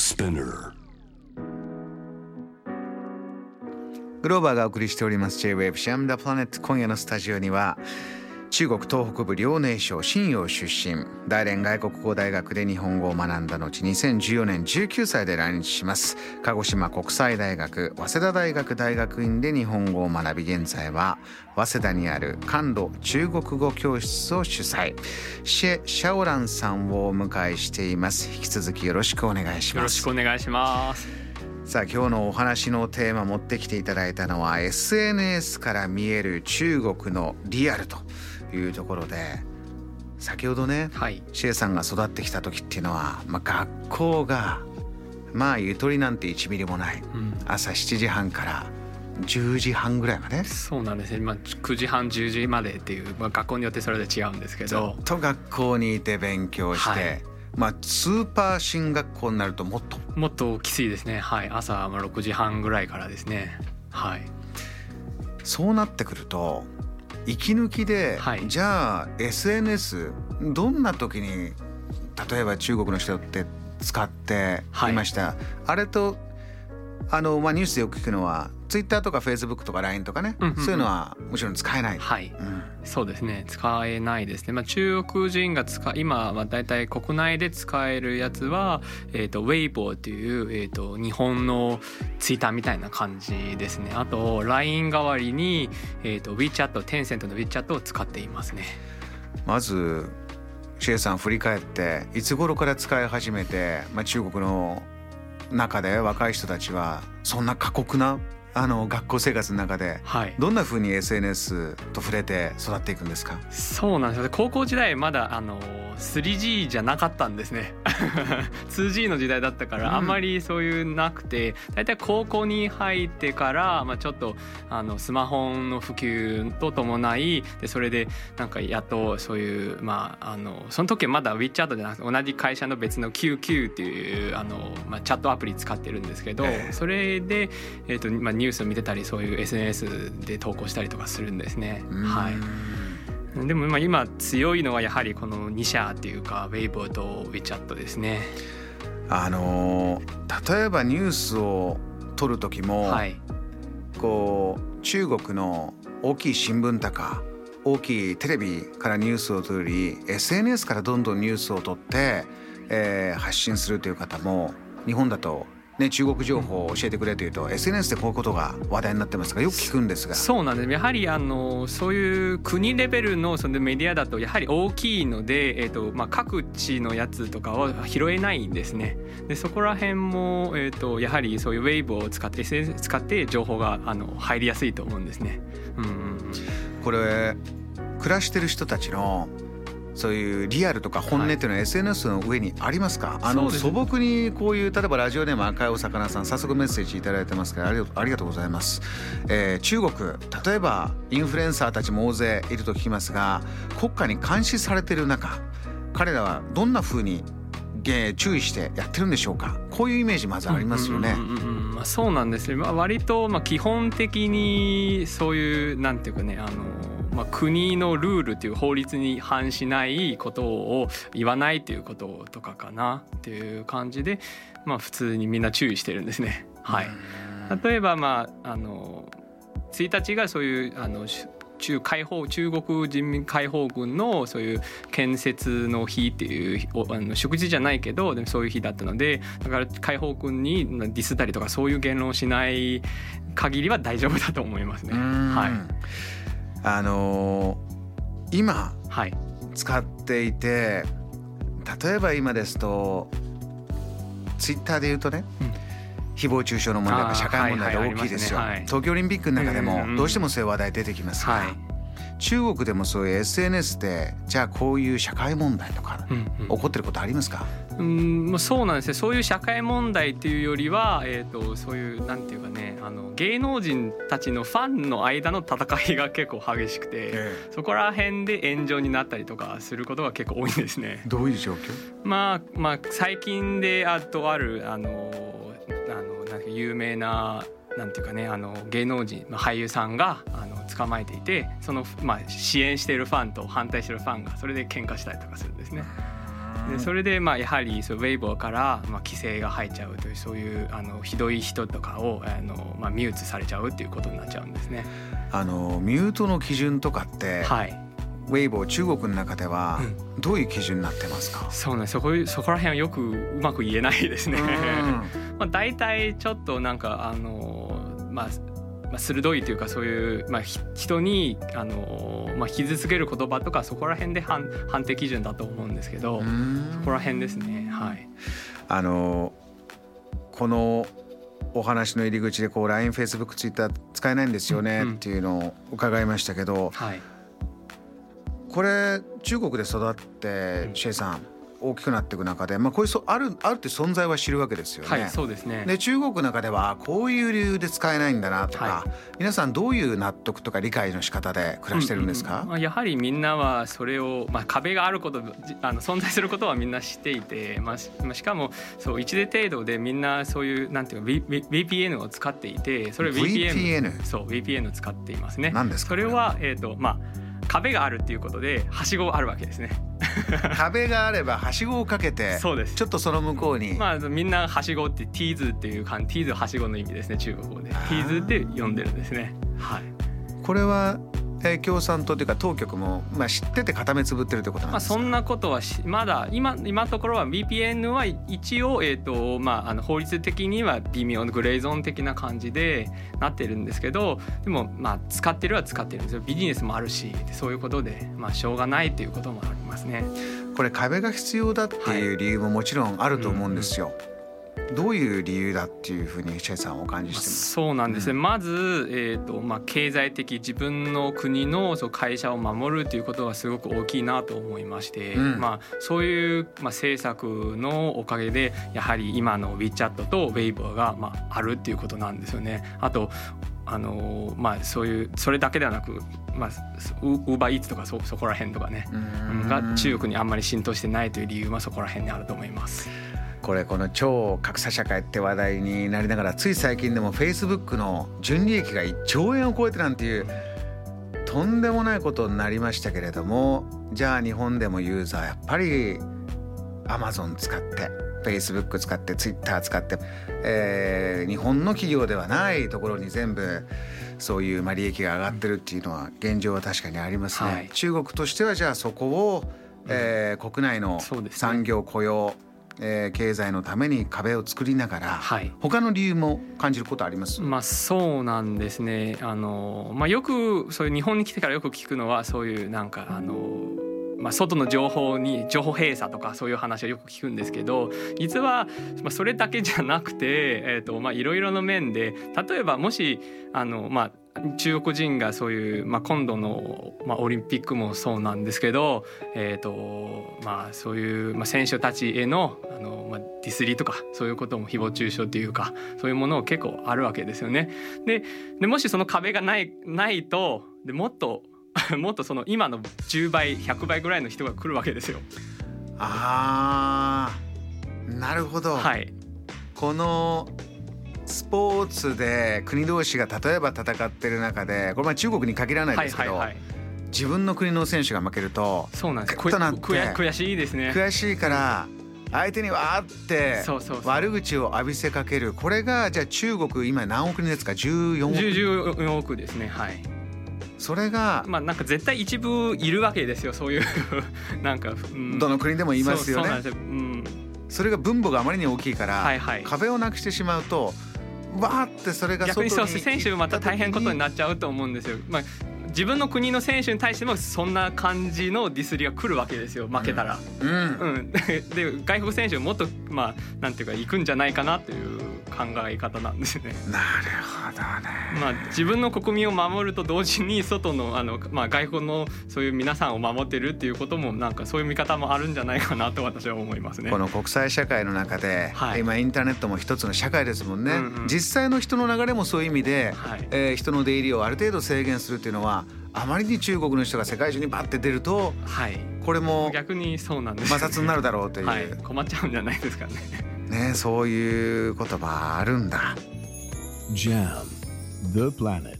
Spinner. グローバーがお送りしております J-Wave シャムダプラネット。今夜のスタジオには中国東北部遼寧省信陽出身。大連外国語大学で日本語を学んだ後2014年19歳で来日します。鹿児島国際大学早稲田大学大学院で日本語を学び現在は早稲田にある甘露中国語教室を主催。シェ・シャオランさんをお迎えしています。引き続きよろしくお願いしよろしますくお願いします。さあ今日のお話のテーマ持ってきていただいたのは SNS から見える中国のリアルというところで先ほどねはい。シエさんが育ってきた時っていうのは、まあ、学校がまあゆとりなんて1ミリもないうん。朝7時半から10時半ぐらいまでそうなんですね。まあ9時半10時までっていう、まあ、学校によってそれで違うんですけずどっ。と学校にいて勉強して、はいまあスーパー進学校になるともっともっときついですね。はい。朝まあ6時半ぐらいからですね。はい。そうなってくると息抜きで、はい。じゃあ SNS どんな時に例えば中国の人って使っていました、あれとあの、まあ、ニュースでよく聞くのは Twitter とか Facebook とか LINE とかね、うんうんうんそういうのはもちろん使えない。はい。うんそうですね。使えないですね。まあ中国人が使今はだいたい国内で使えるやつはえっ、とウェイボーっていうえっ、と日本のツイッターみたいな感じですね。あと LINE 代わりにえっ、と WeChat テンセントの WeChat を使っていますね。まずシエさん振り返っていつ頃から使い始めて、まあ、中国の中で若い人たちはそんな過酷なあの学校生活の中ではい。どんな風に SNS と触れて育っていくんですか？そうなんですよ。高校時代まだあの 3G じゃなかったんですね。2G の時代だったかうん。らあんまりそういうなくて大体高校に入ってから、まあ、ちょっとあのスマホの普及とともないでそれでなんかやっとそういうまああのその時はまだ WeChat じゃなくて同じ会社の別の QQ っていうあの、まあ、チャットアプリ使ってるんですけど、ええ。それで、えーとまあ、ニュースを見てたりそういう SNS で投稿したりとかするんですね。はいいでもまあ今強いのはやはりこの2社っていうかウェイボーと WeChat ですね。あのー例えばニュースを撮る時も、はい。こう中国の大きい新聞とか大きいテレビからニュースを撮るより SNS からどんどんニュースを撮って、えー発信するという方も日本だと、ね、中国情報を教えてくれというと SNS でこういうことが話題になってますがよく聞くんですが。そうなんです。やはりあのそういう国レベルのそのメディアだとやはり大きいので、えっ、とまあ各地のやつとかは拾えないんですね。でそこら辺もえっ、とやはりそういうウェイボを使って SNS 使って情報があの入りやすいと思うんですね。うんうんうん。これ暮らしてる人たちのそういうリアルとか本音っていうのは SNS の上にありますか、あのそうです素朴にこういう例えばラジオネーム赤いお魚さん早速メッセージいただいてますからありがとうございます、えー中国例えばインフルエンサーたちも大勢いると聞きますが国家に監視されている中彼らはどんな風にえー注意してやってるんでしょうか？こういうイメージまずありますよね、うんうんうんうん。まあ、そうなんですよ、まあ、割とまあ基本的にそういうなんていうかねあの、まあ、国のルールっていう法律に反しないことを言わないっていうこととかかなっていう感じで、まあ、普通にみんな注意してるんですね。はい、例えばまああの1日がそういうあのし中解放中国人民解放軍のそういう建設の日っていうおあの祝日じゃないけどでもそういう日だったのでだから解放軍にディスったりとかそういう言論をしない限りは大丈夫だと思いますね。うんはいあのー今はい。使っていて例えば今ですとツイッターで言うとね、うん。誹謗中傷の問題が社会問題大きいですよ、東京オリンピックの中でもどうしてもそういう話題出てきますが、はい。中国でもそういう SNS でじゃあこういう社会問題とか起こってることありますか、うんもうそうなんですねそういう社会問題っていうよりは、えー、とそういうなんていうかねあの芸能人たちのファンの間の戦いが結構激しくて、そこら辺で炎上になったりとかすることが結構多いんですね。どういう状況？まあまあ最近であとあるあのあのなんか有名ななんていうかねあの芸能人、まあ、俳優さんがあの捕まえていてその、まあ、支援しているファンと反対しているファンがそれで喧嘩したりとかするんですね。でそれでまあやはりそうウェイボーからまあ規制が入っちゃうというそういうあのひどい人とかをあのまあミュートされちゃうっていうことになっちゃうんですね。あのミュートの基準とかって、はい、ウェイボー中国の中ではどういう基準になってますか、うん、そうねそこそこら辺はよくうまく言えないですね。まあ大体ちょっとなんかあのまあまあ、鋭いというかそういう、まあ、人にあの、まあ、傷つける言葉とかそこら辺で判判定基準だと思うんですけどそこら辺ですね。はい、あのこのお話の入り口でこう LINE、Facebook、Twitter 使えないんですよねっていうのを伺いましたけど、うんうん、はい、これ中国で育ってシェイさん大きくなっていく中で、まあ、こういうそあるあるって存在は知るわけですよね。はい、そうですね。で中国の中ではこういう理由で使えないんだなとか、はい、皆さんどういう納得とか理解の仕方で暮らしてるんですか、うんうん、まあ、やはりみんなはそれを、まあ、壁があることあの存在することはみんな知っていて、まあ、しかもそう一定程度でみんなそういうなんていうか VPN を使っていてそれ VPN, VPN そう VPN を使っていますね。何ですか？それは、えーとまあ壁があるっていうことではしごあるわけですね。壁があればはしごをかけてそうです。ちょっとその向こうに。まあみんなはしごってティーズっていうティーズはしごの意味ですね中国語で。ティーズって呼んでるんですね。はい。これはえー、共産党というか当局も、まあ、知ってて固めつぶってるってことなんですか、まあ、そんなことはまだ今今のところは VPN は一応、えーとまあ、あの法律的には微妙なグレーゾーン的な感じでなってるんですけどでも、まあ、使ってるは使ってるんですよビジネスもあるしそういうことで、まあ、しょうがないということもありますね。これ壁が必要だっていう理由ももちろんあると思うんですよ。はいうんうんどういう理由だっていうふうにシェイさんお感じしてます？そうなんですね、うん、まず、えーとまあ、経済的自分の国のそう会社を守るということがすごく大きいなと思いまして、うん、まあ、そういう、まあ、政策のおかげでやはり今の WeChat と Weibo が、まあ、あるっていうことなんですよね。あとあのまあ、そういうそれだけではなく、まあ、ウーバーイーツとかそそこら辺とかね。が中国にあんまり浸透してないという理由はそこら辺にあると思います。これこの超格差社会って話題になりながらつい最近でもフェイスブックの純利益が1兆円を超えてなんていうとんでもないことになりましたけれどもじゃあ日本でもユーザーやっぱりアマゾン使ってフェイスブック使ってツイッター使って、えー、日本の企業ではないところに全部そういうまあ利益が上がってるっていうのは現状は確かにありますね。はい、中国としてはじゃあそこを、えー、国内の産業雇用、えー、経済のために壁を作りながら、はい、他の理由も感じることあります？まあそうなんですね。あの、まあ、よくそういう日本に来てからよく聞くのはそういうなんかあのまあ、外の情報に情報閉鎖とかそういう話をよく聞くんですけど実はまあそれだけじゃなくてえとまあいろいろな面で例えばもしあのまあ中国人がそういう、まあ、今度の、まあ、オリンピックもそうなんですけど、えーとまあ、そういう、まあ、選手たちへのあの、まあ、ディスリとかそういうことも誹謗中傷というかそういうもの結構あるわけですよね。ででもしその壁がないないとでもっと もっとその今の10倍100倍ぐらいの人が来るわけですよ。あーなるほど。はい、このスポーツで国同士が例えば戦ってる中でこれまあ中国に限らないですけど、はいはいはい、自分の国の選手が負けるとそうなんです。悔しいですね。悔しいから相手にわーって悪口を浴びせかける。これがじゃあ中国今何億人ですか？14億 ,14 億ですね。はい。それがまあなんか絶対一部いるわけですよ。そういう なんか、うん、どの国でもいますよね。そ,、うん、それが分母があまりに大きいから、はいはい、壁をなくしてしまうとわーってそれが逆にそう選手また大変ことになっちゃうと思うんですよ。まあ自分の国の選手に対してもそんな感じのディスりが来るわけですよ負けたら。うん、うん、で外国選手もっとまあなんていうか行くんじゃないかなという考え方なんですね。なるほどね。まあ自分の国民を守ると同時に外のあのまあ外国のそういう皆さんを守ってるっていうこともなんかそういう見方もあるんじゃないかなと私は思いますね。この国際社会の中で、はい、今インターネットも一つの社会ですもんね。うんうん、実際の人の流れもそういう意味で、はい、えー、人の出入りをある程度制限するっていうのはあまりに中国の人が世界中にバッて出ると、はい、これも逆にそうなんです、ね、摩擦になるだろうという、はい、困っちゃうんじゃないですかね。ねそういう言葉あるんだ。JAM The Planet